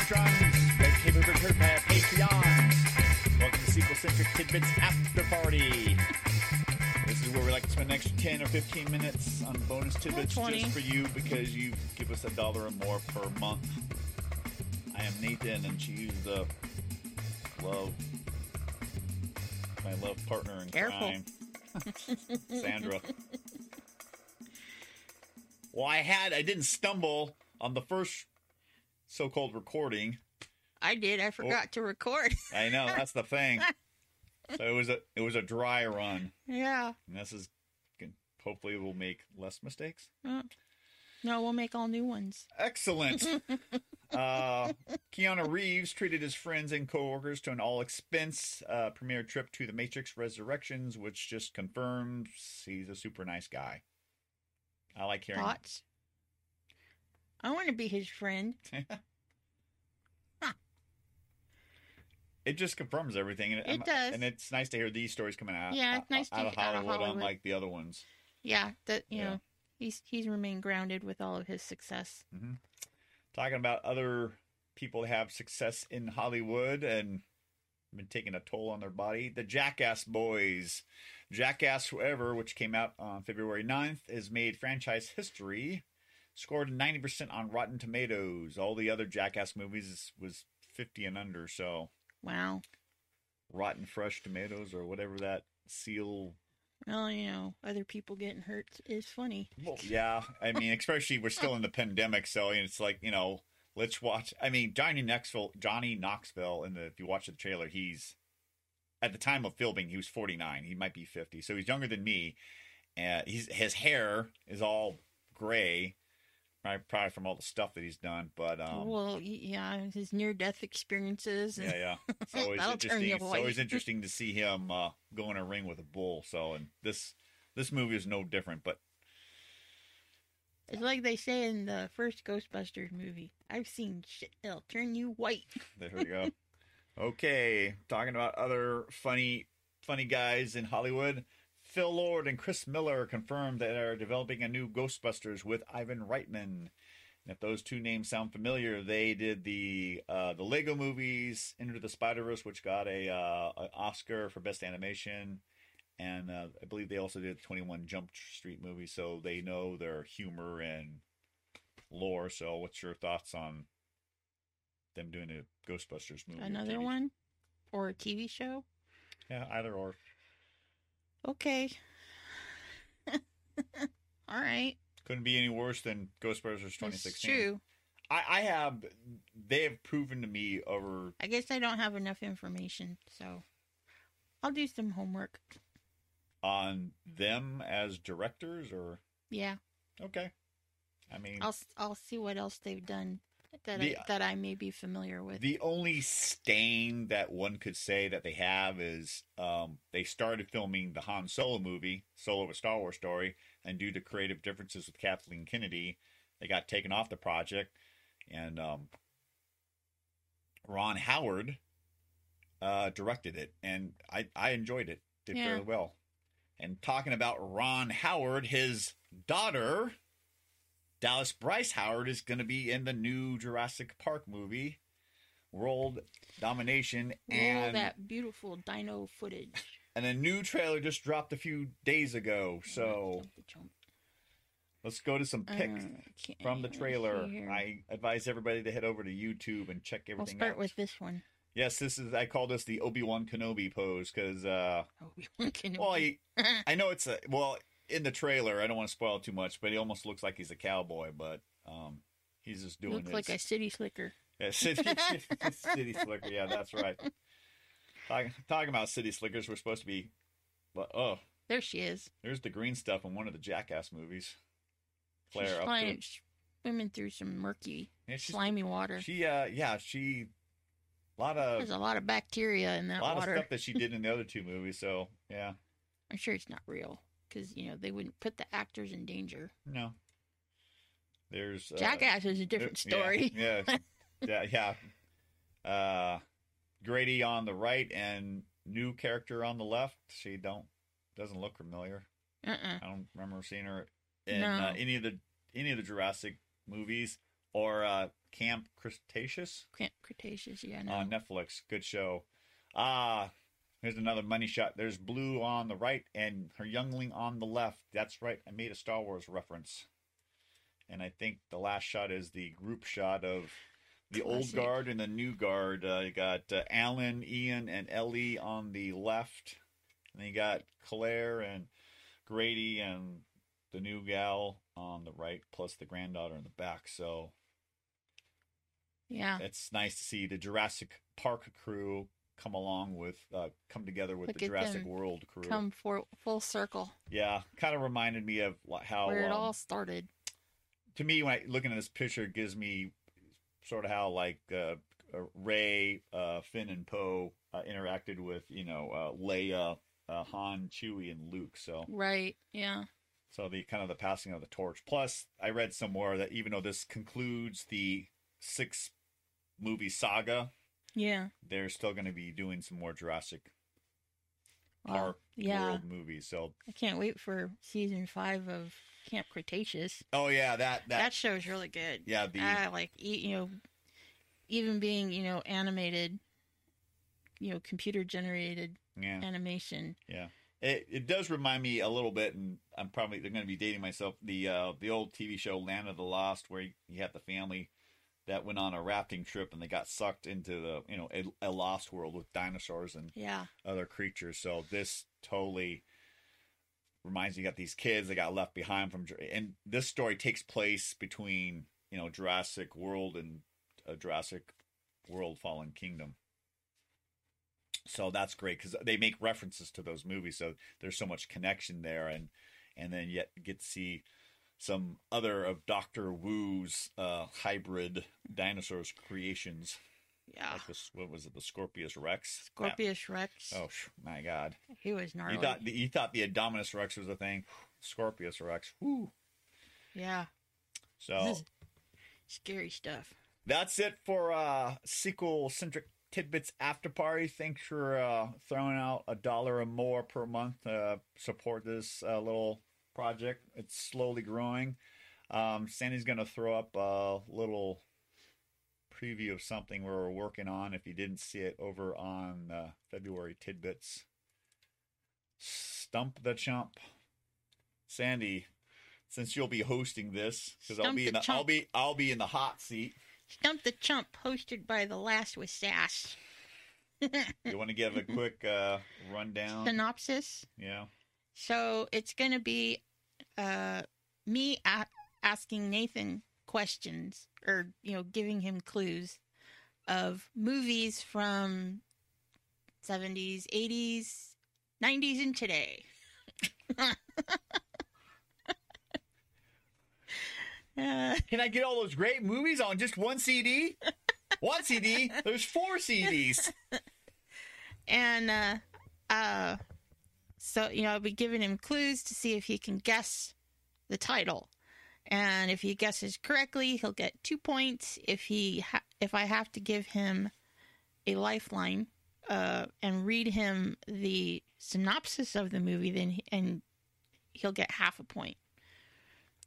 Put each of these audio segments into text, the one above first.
patrons. Red tables are turned by our Patreons. Welcome to Sequel Centric Tidbits After Party. This is where we like to spend an extra 10 or 15 minutes on bonus tidbits just for you because you give us a dollar or more per month. I am Nathan and she's the love, my love partner in Careful. crime, Sandra. Well, I had, I didn't stumble on the first so called recording. I did. I forgot to record. I know, that's the thing. So it was a it was a dry run. yeah. And this is hopefully we'll make less mistakes. No, we'll make all new ones. Excellent. uh, Keanu Reeves treated his friends and coworkers to an all-expense uh, premiere trip to The Matrix Resurrections, which just confirms he's a super nice guy. I like hearing. Thoughts? I want to be his friend. It just confirms everything. And It does. and it's nice to hear these stories coming out. Yeah, it's nice to out of hear- out of Hollywood, Hollywood. unlike the other ones. Yeah, that you Yeah. know, he's he's remained grounded with all of his success. Mm-hmm. talking about other people that have success in Hollywood and been taking a toll on their body. The Jackass Boys. Jackass Forever, which came out on February 9th, has made franchise history. Scored 90% on Rotten Tomatoes. All the other Jackass movies was 50 and under, so Wow. Rotten Fresh Tomatoes or whatever that seal Well, you know, other people getting hurt is funny. Well, yeah. I mean, especially we're still in the pandemic, so it's like you know, let's watch. I mean, Johnny Knoxville, Johnny Knoxville, in the if you watch the trailer, he's at the time of filming, he was forty nine. He might be fifty, so he's younger than me. And he's his hair is all gray, right? Probably from all the stuff that he's done. But um, well, yeah, his near-death experiences. And, yeah, yeah. It's always That'll turn interesting. It's always interesting to see him uh, go in a ring with a bull. So, and this this movie is no different. But It's like they say in the first Ghostbusters movie. I've seen shit that'll turn you white. There we go. okay, talking about other funny, funny guys in Hollywood. Phil Lord and Chris Miller confirmed that they're developing a new Ghostbusters with Ivan Reitman. And if those two names sound familiar, they did the uh, the Lego movies, Into the Spider Verse, which got a uh, an Oscar for best animation, and uh, I believe they also did the Twenty One Jump Street movie, so they know their humor and lore. So, what's your thoughts on them doing a Ghostbusters movie? Another one, or a TV show. Yeah, either or. Okay. All right. Couldn't be any worse than Ghostbusters 2016. It's true. I, I have. They have proven to me over. I guess I don't have enough information, so I'll do some homework. on them as directors, or Yeah, okay. I mean, I'll I'll see what else they've done that The- I, that I may be familiar with. the only stain that one could say that they have is um, they started filming the Han Solo movie, Solo: A Star Wars Story, and due to creative differences with Kathleen Kennedy, they got taken off the project, and um, Ron Howard uh, directed it, and I I enjoyed it. Did Yeah. fairly well. And talking about Ron Howard, his daughter, Dallas Bryce Howard, is going to be in the new Jurassic Park movie, World Dominion, and that beautiful dino footage. and a new trailer just dropped a few days ago. So Jump the jump. let's go to some pics Okay, from the trailer. I advise everybody to head over to YouTube and check everything. We'll start out. with this one. Yes, this is I call this the Obi Wan Kenobi pose because uh, Obi-Wan Kenobi. well, he, I know it's a well in the trailer. I don't want to spoil too much, but he almost looks like he's a cowboy, but um, he's just doing looks like a city slicker. Yeah, city, city slicker. Yeah, that's right. Talk, talking about city slickers, we're supposed to be. But oh, There she is. there's the green stuff in one of the Jackass movies. She's Claire up flying, swimming through some murky, yeah, she's, slimy water. she uh yeah she a lot of There's a lot of bacteria in that. a lot water. of stuff that she did in the other two movies. So yeah, I'm sure it's not real because you know they wouldn't put the actors in danger. no. There's uh, Jackass is a different yeah, story. Yeah, yeah, yeah. Uh, Grady on the right and new character on the left. She don't doesn't look familiar. Uh-uh. I don't remember seeing her in No. uh, any of the any of the Jurassic movies or uh, Camp Cretaceous Camp Cretaceous, yeah, no. on Netflix. Good show. Ah, here's another money shot. There's Blue on the right and her youngling on the left. That's right. I made a Star Wars reference. And I think the last shot is the group shot of the old guard and the new guard. Uh, you got uh, Alan, Ian, and Ellie on the left. And then you got Claire and Grady and the new gal on the right, plus the granddaughter in the back. So yeah. it's nice to see the Jurassic Park crew come along with uh, come together with Look the Jurassic World crew. Come for full circle Yeah, kind of reminded me of how where it um, all started. to me when I looking at this picture it gives me sort of how like uh, uh, Ray, uh, Finn, and Poe uh, interacted with you know uh, Leia, uh, Han, Chewie, and Luke. So Right. Yeah. so the kind of the passing of the torch. Plus, I read somewhere that even though this concludes the six movie saga, Yeah. they're still going to be doing some more Jurassic Well, Park yeah. World movies. So I can't wait for season five of Camp Cretaceous. oh yeah, that That, that, show's really good. yeah the I like you know, even being you know animated, you know, computer generated yeah animation. yeah. It it does remind me a little bit, and I'm probably going to be dating myself. The uh the old TV show Land of the Lost, where you, you had the family that went on a rafting trip and they got sucked into the you know a, a lost world with dinosaurs and Yeah. other creatures. So this totally reminds me. You got these kids that got left behind from, and this story takes place between you know Jurassic World and uh, Jurassic World Fallen Kingdom. So that's great because they make references to those movies. So there's so much connection there, and and then yet get to see some other of Doctor Wu's uh, hybrid dinosaurs creations, Yeah. like this. What was it? The Scorpius Rex. Scorpius Rex. Oh sh- my God! He was gnarly. You thought the, you thought the Indominus Rex was a thing. Scorpius Rex. Whoo. yeah. So scary stuff. that's it for uh sequel centric tidbits after party. Thanks for uh throwing out a dollar or more per month. Uh support this uh, little project. It's slowly growing. Um Sandy's gonna throw up a little preview of something we're working on if you didn't see it over on uh, February tidbits. Stump the chump. Sandy, since you'll be hosting this, because I'll be in the the I'll be I'll be in the hot seat. Stump the Chump, hosted by the Last with Sass. You want to give a quick uh, rundown? Synopsis. Yeah. So it's going to be uh, me a- asking Nathan questions or, you know, giving him clues of movies from 70s, 80s, 90s, and today. Can I get all those great movies on just one CD? one CD? There's four CDs. and uh, uh, so you know, I'll be giving him clues to see if he can guess the title, and if he guesses correctly, he'll get two points. If he ha- if I have to give him a lifeline uh, and read him the synopsis of the movie, then he- and he'll get half a point.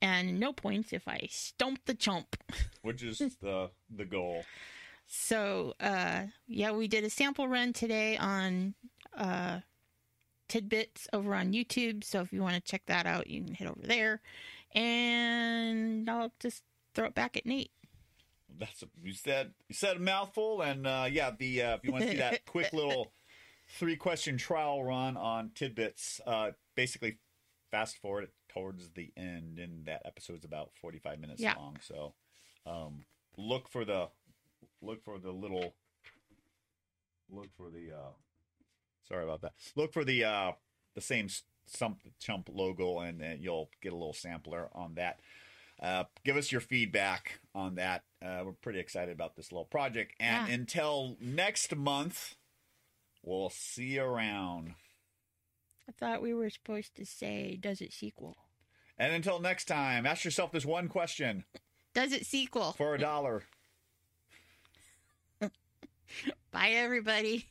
And no points if I stomp the chump. Which is the the goal. So, uh, yeah, we did a sample run today on uh, Tidbits over on YouTube. So if you want to check that out, you can head over there. And I'll just throw it back at Nate. That's a, you said you said a mouthful, and uh, yeah, the uh, if you want to see that quick little three question trial run on tidbits, uh, basically fast forward it towards the end, and that episode's about forty five minutes Yeah. long. So um, look for the look for the little look for the uh, sorry about that. Look for the uh, the same sump chump logo, and then you'll get a little sampler on that. Uh, give us your feedback on that. Uh, we're pretty excited about this little project. And Yeah. until next month, we'll see you around. I thought we were supposed to say, does it sequel? And until next time, ask yourself this one question Does it sequel? for a dollar. Bye, everybody.